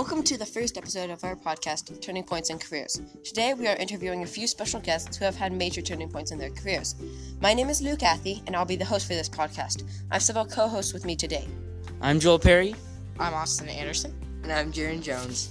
Welcome to the first episode of our podcast, Turning Points in Careers. Today we are interviewing a few special guests who have had major turning points in their careers. My name is Luke Athey, and I'll be the host for this podcast. I have several co hosts with me today. I'm Joel Perry. I'm Austin Anderson. And I'm Jaron Jones.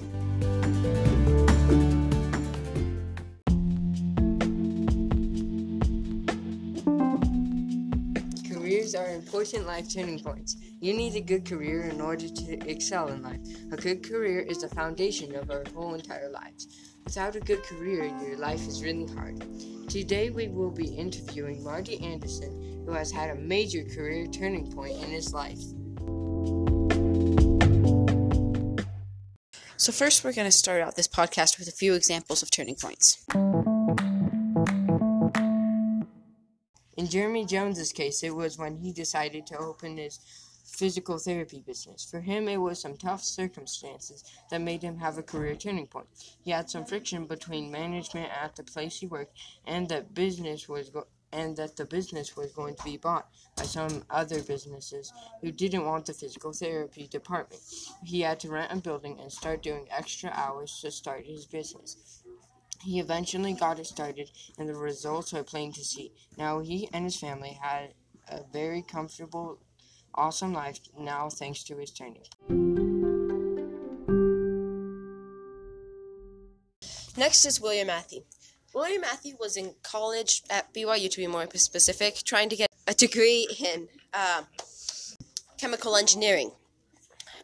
Are important life turning points. You need a good career in order to excel in life. A good career is the foundation of our whole entire lives. Without a good career, your life is really hard. Today, we will be interviewing Marty Anderson, who has had a major career turning point in his life. So, first, we're going to start out this podcast with a few examples of turning points. In Jeremy Jones's case, it was when he decided to open his physical therapy business. For him, it was some tough circumstances that made him have a career turning point. He had some friction between management at the place he worked and that business was go- and that the business was going to be bought by some other businesses who didn't want the physical therapy department. He had to rent a building and start doing extra hours to start his business. He eventually got it started, and the results are plain to see. Now he and his family had a very comfortable, awesome life now thanks to his training. Next is William Matthew. William Matthew was in college at BYU, to be more specific, trying to get a degree in uh, chemical engineering.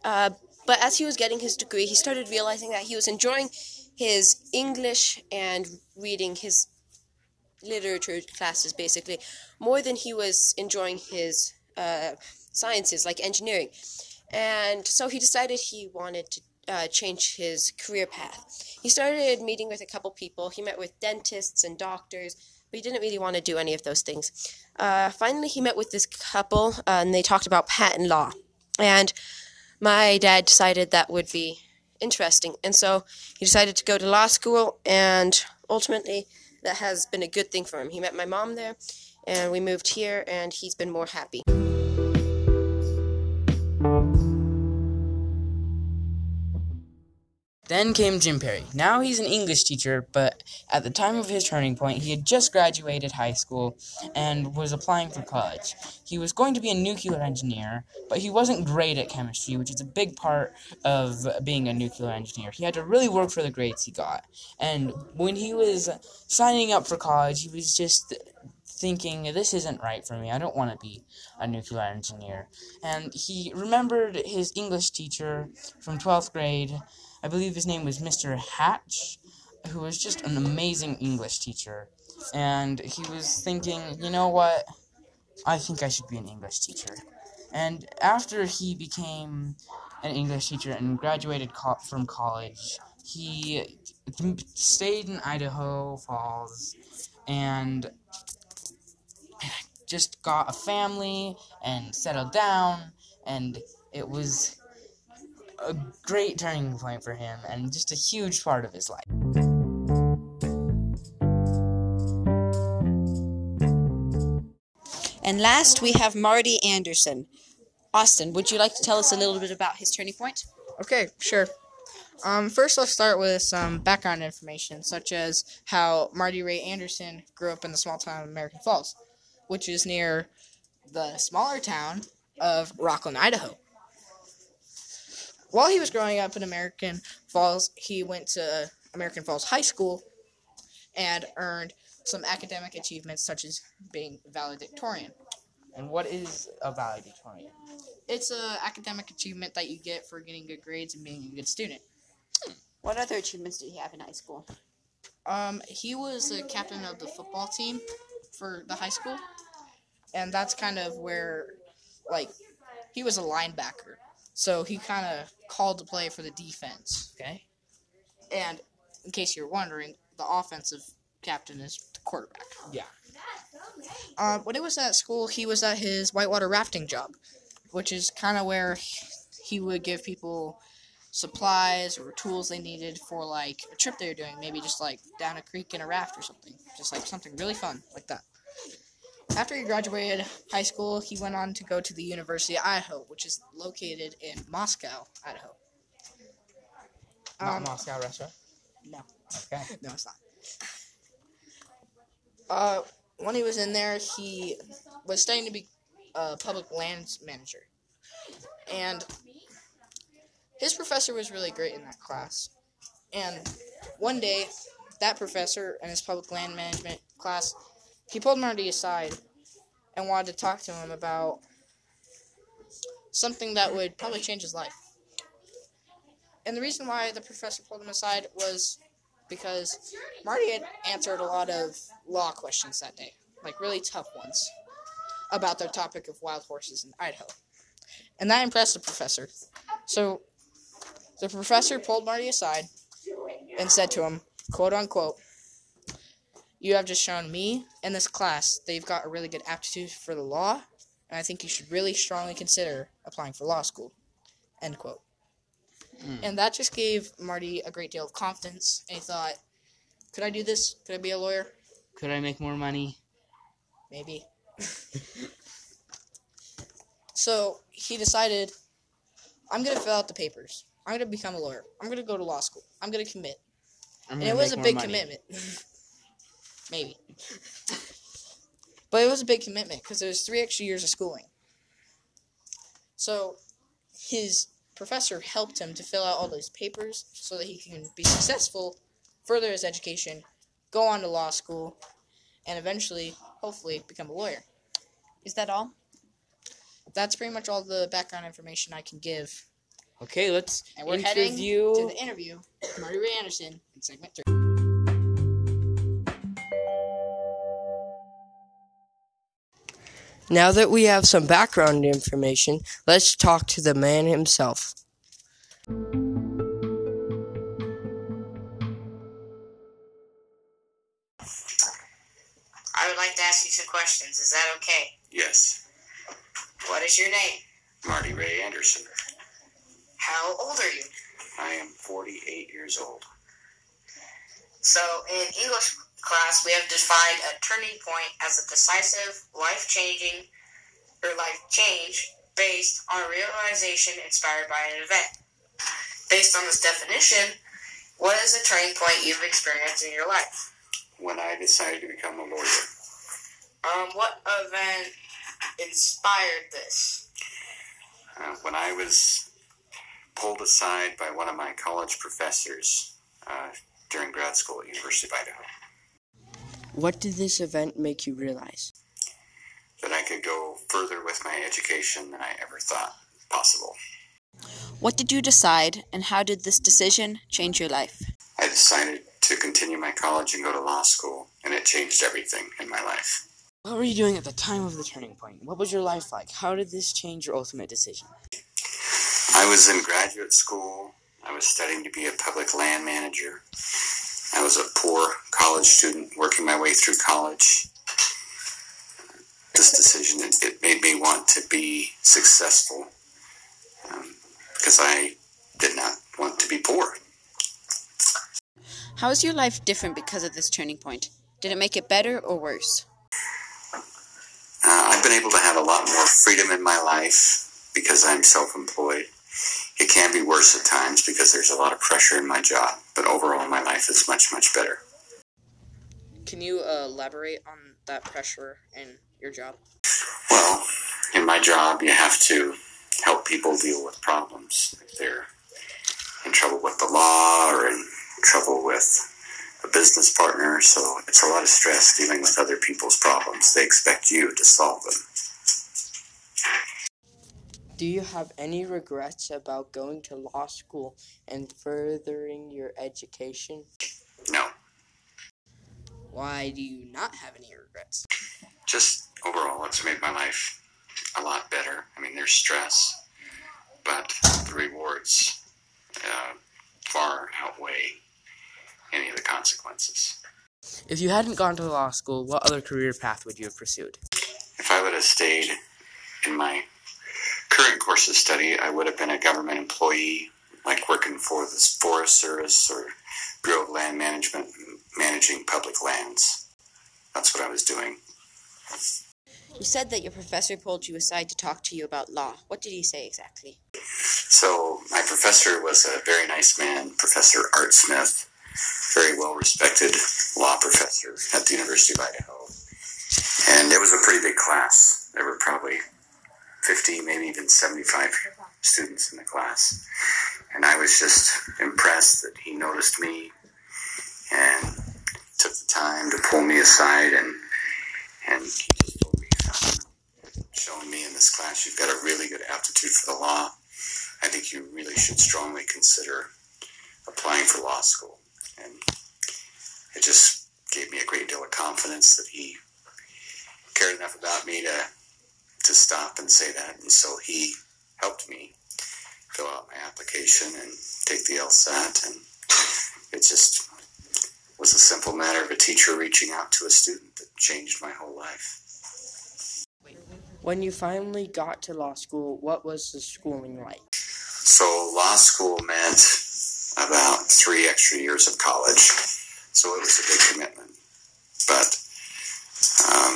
Uh, but as he was getting his degree, he started realizing that he was enjoying his English and reading his literature classes, basically, more than he was enjoying his uh, sciences, like engineering. And so he decided he wanted to uh, change his career path. He started meeting with a couple people. He met with dentists and doctors, but he didn't really want to do any of those things. Uh, finally, he met with this couple, uh, and they talked about patent law. And my dad decided that would be interesting, and so he decided to go to law school, and ultimately, that has been a good thing for him. He met my mom there, and we moved here, and he's been more happy. Then came Jim Perry. Now he's an English teacher, but at the time of his turning point, he had just graduated high school and was applying for college. He was going to be a nuclear engineer, but he wasn't great at chemistry, which is a big part of being a nuclear engineer. He had to really work for the grades he got. And when he was signing up for college, he was just thinking, this isn't right for me. I don't want to be a nuclear engineer. And he remembered his English teacher from 12th grade. I believe his name was Mr. Hatch, who was just an amazing English teacher. And he was thinking, you know what? I think I should be an English teacher. And after he became an English teacher and graduated co- from college, he stayed in Idaho Falls and just got a family and settled down and it was a great turning point for him and just a huge part of his life. And last, we have Marty Anderson. Austin, would you like to tell us a little bit about his turning point? Okay, sure. Um, first, let's start with some background information, such as how Marty Ray Anderson grew up in the small town of American Falls, which is near the smaller town of Rockland, Idaho. While he was growing up in American Falls, he went to American Falls High School and earned some academic achievements, such as being valedictorian. And what is a valedictorian? It's an academic achievement that you get for getting good grades and being a good student. What other achievements did he have in high school? Um, he was the captain of the football team for the high school, and that's kind of where, like, he was a linebacker, so he kind of called the play for the defense. Okay. And in case you're wondering, the offensive captain is the quarterback. Yeah. Uh, when he was at school, he was at his whitewater rafting job, which is kind of where he would give people supplies or tools they needed for like a trip they were doing, maybe just like down a creek in a raft or something, just like something really fun like that. After he graduated high school, he went on to go to the University of Idaho, which is located in Moscow, Idaho. Not Um, Moscow, Russia. no. Okay. No, it's not. Uh, when he was in there, he was studying to be a public lands manager, and his professor was really great in that class. And one day, that professor in his public land management class, he pulled Marty aside and wanted to talk to him about something that would probably change his life. And the reason why the professor pulled him aside was because Marty had answered a lot of law questions that day, like really tough ones, about the topic of wild horses in Idaho. And that impressed the professor. So the professor pulled Marty aside and said to him, quote unquote, You have just shown me and this class that you've got a really good aptitude for the law, and I think you should really strongly consider applying for law school. End quote. Hmm. And that just gave Marty a great deal of confidence, and he thought, could I do this? Could I be a lawyer? Could I make more money? Maybe. so he decided, I'm going to fill out the papers. I'm going to become a lawyer. I'm going to go to law school. I'm going to commit. I'm And it was a big money. commitment. Maybe. But it was a big commitment because it was three extra years of schooling. So his professor helped him to fill out all those papers so that he can be successful, further his education, go on to law school, and eventually, hopefully, become a lawyer. Is that all? That's pretty much all the background information I can give. Okay, let's And we're interview. heading to the interview with Marty Ray Anderson in segment three. Now that we have some background information, let's talk to the man himself. I would like to ask you some questions. Is that okay? Yes, What is your name? Marty Ray Anderson. How old are you? I am 48 years old. So, in English class, we have defined a turning point as a decisive, life changing, or life change based on a realization inspired by an event. Based on this definition, what is a turning point you've experienced in your life? When I decided to become a lawyer, Um, what event inspired this? uh, when I was pulled aside by one of my college professors uh, during grad school at University of Idaho, What did this event make you realize? that I could go further with my education than I ever thought possible. What did you decide, and how did this decision change your life? I decided to continue my college and go to law school, and it changed everything in my life. What were you doing at the time of the turning point? What was your life like? How did this change your ultimate decision? I was in graduate school. I was studying to be a public land manager. I was a poor college student working my way through college. This decision, it, it made me want to be successful um, because I did not want to be poor. How is your life different because of this turning point? Did it make it better or worse? Uh, I've been able to have a lot more freedom in my life because I'm self employed. It can be worse at times because there's a lot of pressure in my job, but overall, my life is much, much better. Can you uh, elaborate on that pressure in your job? Well, in my job, you have to help people deal with problems. If they're in trouble with the law or in trouble with a business partner, so it's a lot of stress dealing with other people's problems. They expect you to solve them. Do you have any regrets about going to law school and furthering your education? No, Why do you not have any regrets? just overall, it's made my life a lot better. I mean, there's stress, but the rewards uh, far outweigh any of the consequences. If you hadn't gone to law school, what other career path would you have pursued? If I would have stayed in my current course of study, I would have been a government employee, like working for the Forest Service or Bureau of Land Management, managing public lands. That's what I was doing. You said that your professor pulled you aside to talk to you about law. What did he say exactly? So my professor was a very nice man, Professor Art Smith, very well respected law professor at the University of Idaho. And it was a pretty big class. There were probably 50, maybe even 75 students in the class. And I was just impressed that he noticed me and took the time to pull me aside and and he just told me, showing me in this class, you've got a really good aptitude for the law. I think you really should strongly consider applying for law school. And it just gave me a great deal of confidence that he cared enough about me to to stop and say that. And so he helped me fill out my application and take the LSAT. And it just was a simple matter of a teacher reaching out to a student that changed my whole life. When you finally got to law school, what was the schooling like? So law school meant about three extra years of college. So it was a big commitment. But um,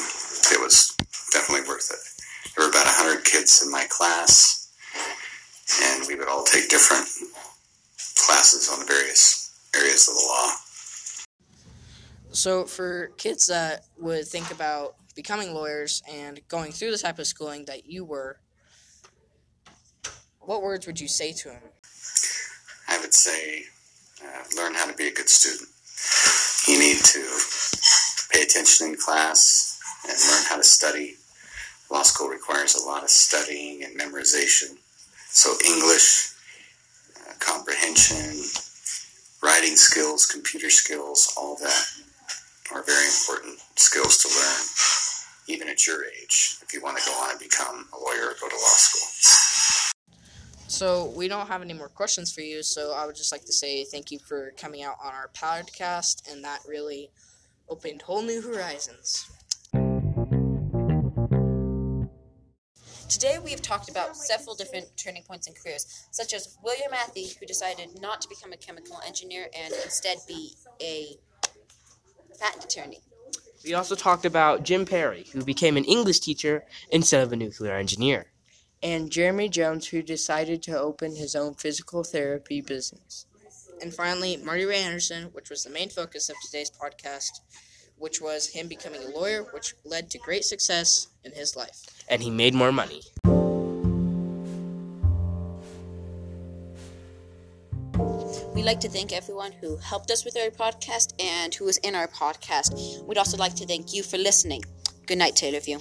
it was definitely worth it. There were about 100 kids in my class, and we would all take different classes on the various areas of the law. So, for kids that would think about becoming lawyers and going through the type of schooling that you were, what words would you say to them? I would say uh, learn how to be a good student. You need to pay attention in class and learn how to study. Law school requires a lot of studying and memorization. So, English, uh, comprehension, writing skills, computer skills, all that are very important skills to learn, even at your age, if you want to go on and become a lawyer or go to law school. So, we don't have any more questions for you, so I would just like to say thank you for coming out on our podcast, and that really opened whole new horizons. Today we have talked about several different turning points in careers, such as William Matthey, who decided not to become a chemical engineer and instead be a patent attorney. We also talked about Jim Perry, who became an English teacher instead of a nuclear engineer. And Jeremy Jones, who decided to open his own physical therapy business. And finally, Marty Ray Anderson, which was the main focus of today's podcast, which was him becoming a lawyer, which led to great success in his life. And he made more money. We'd like to thank everyone who helped us with our podcast and who was in our podcast. We'd also like to thank you for listening. Good night all of you.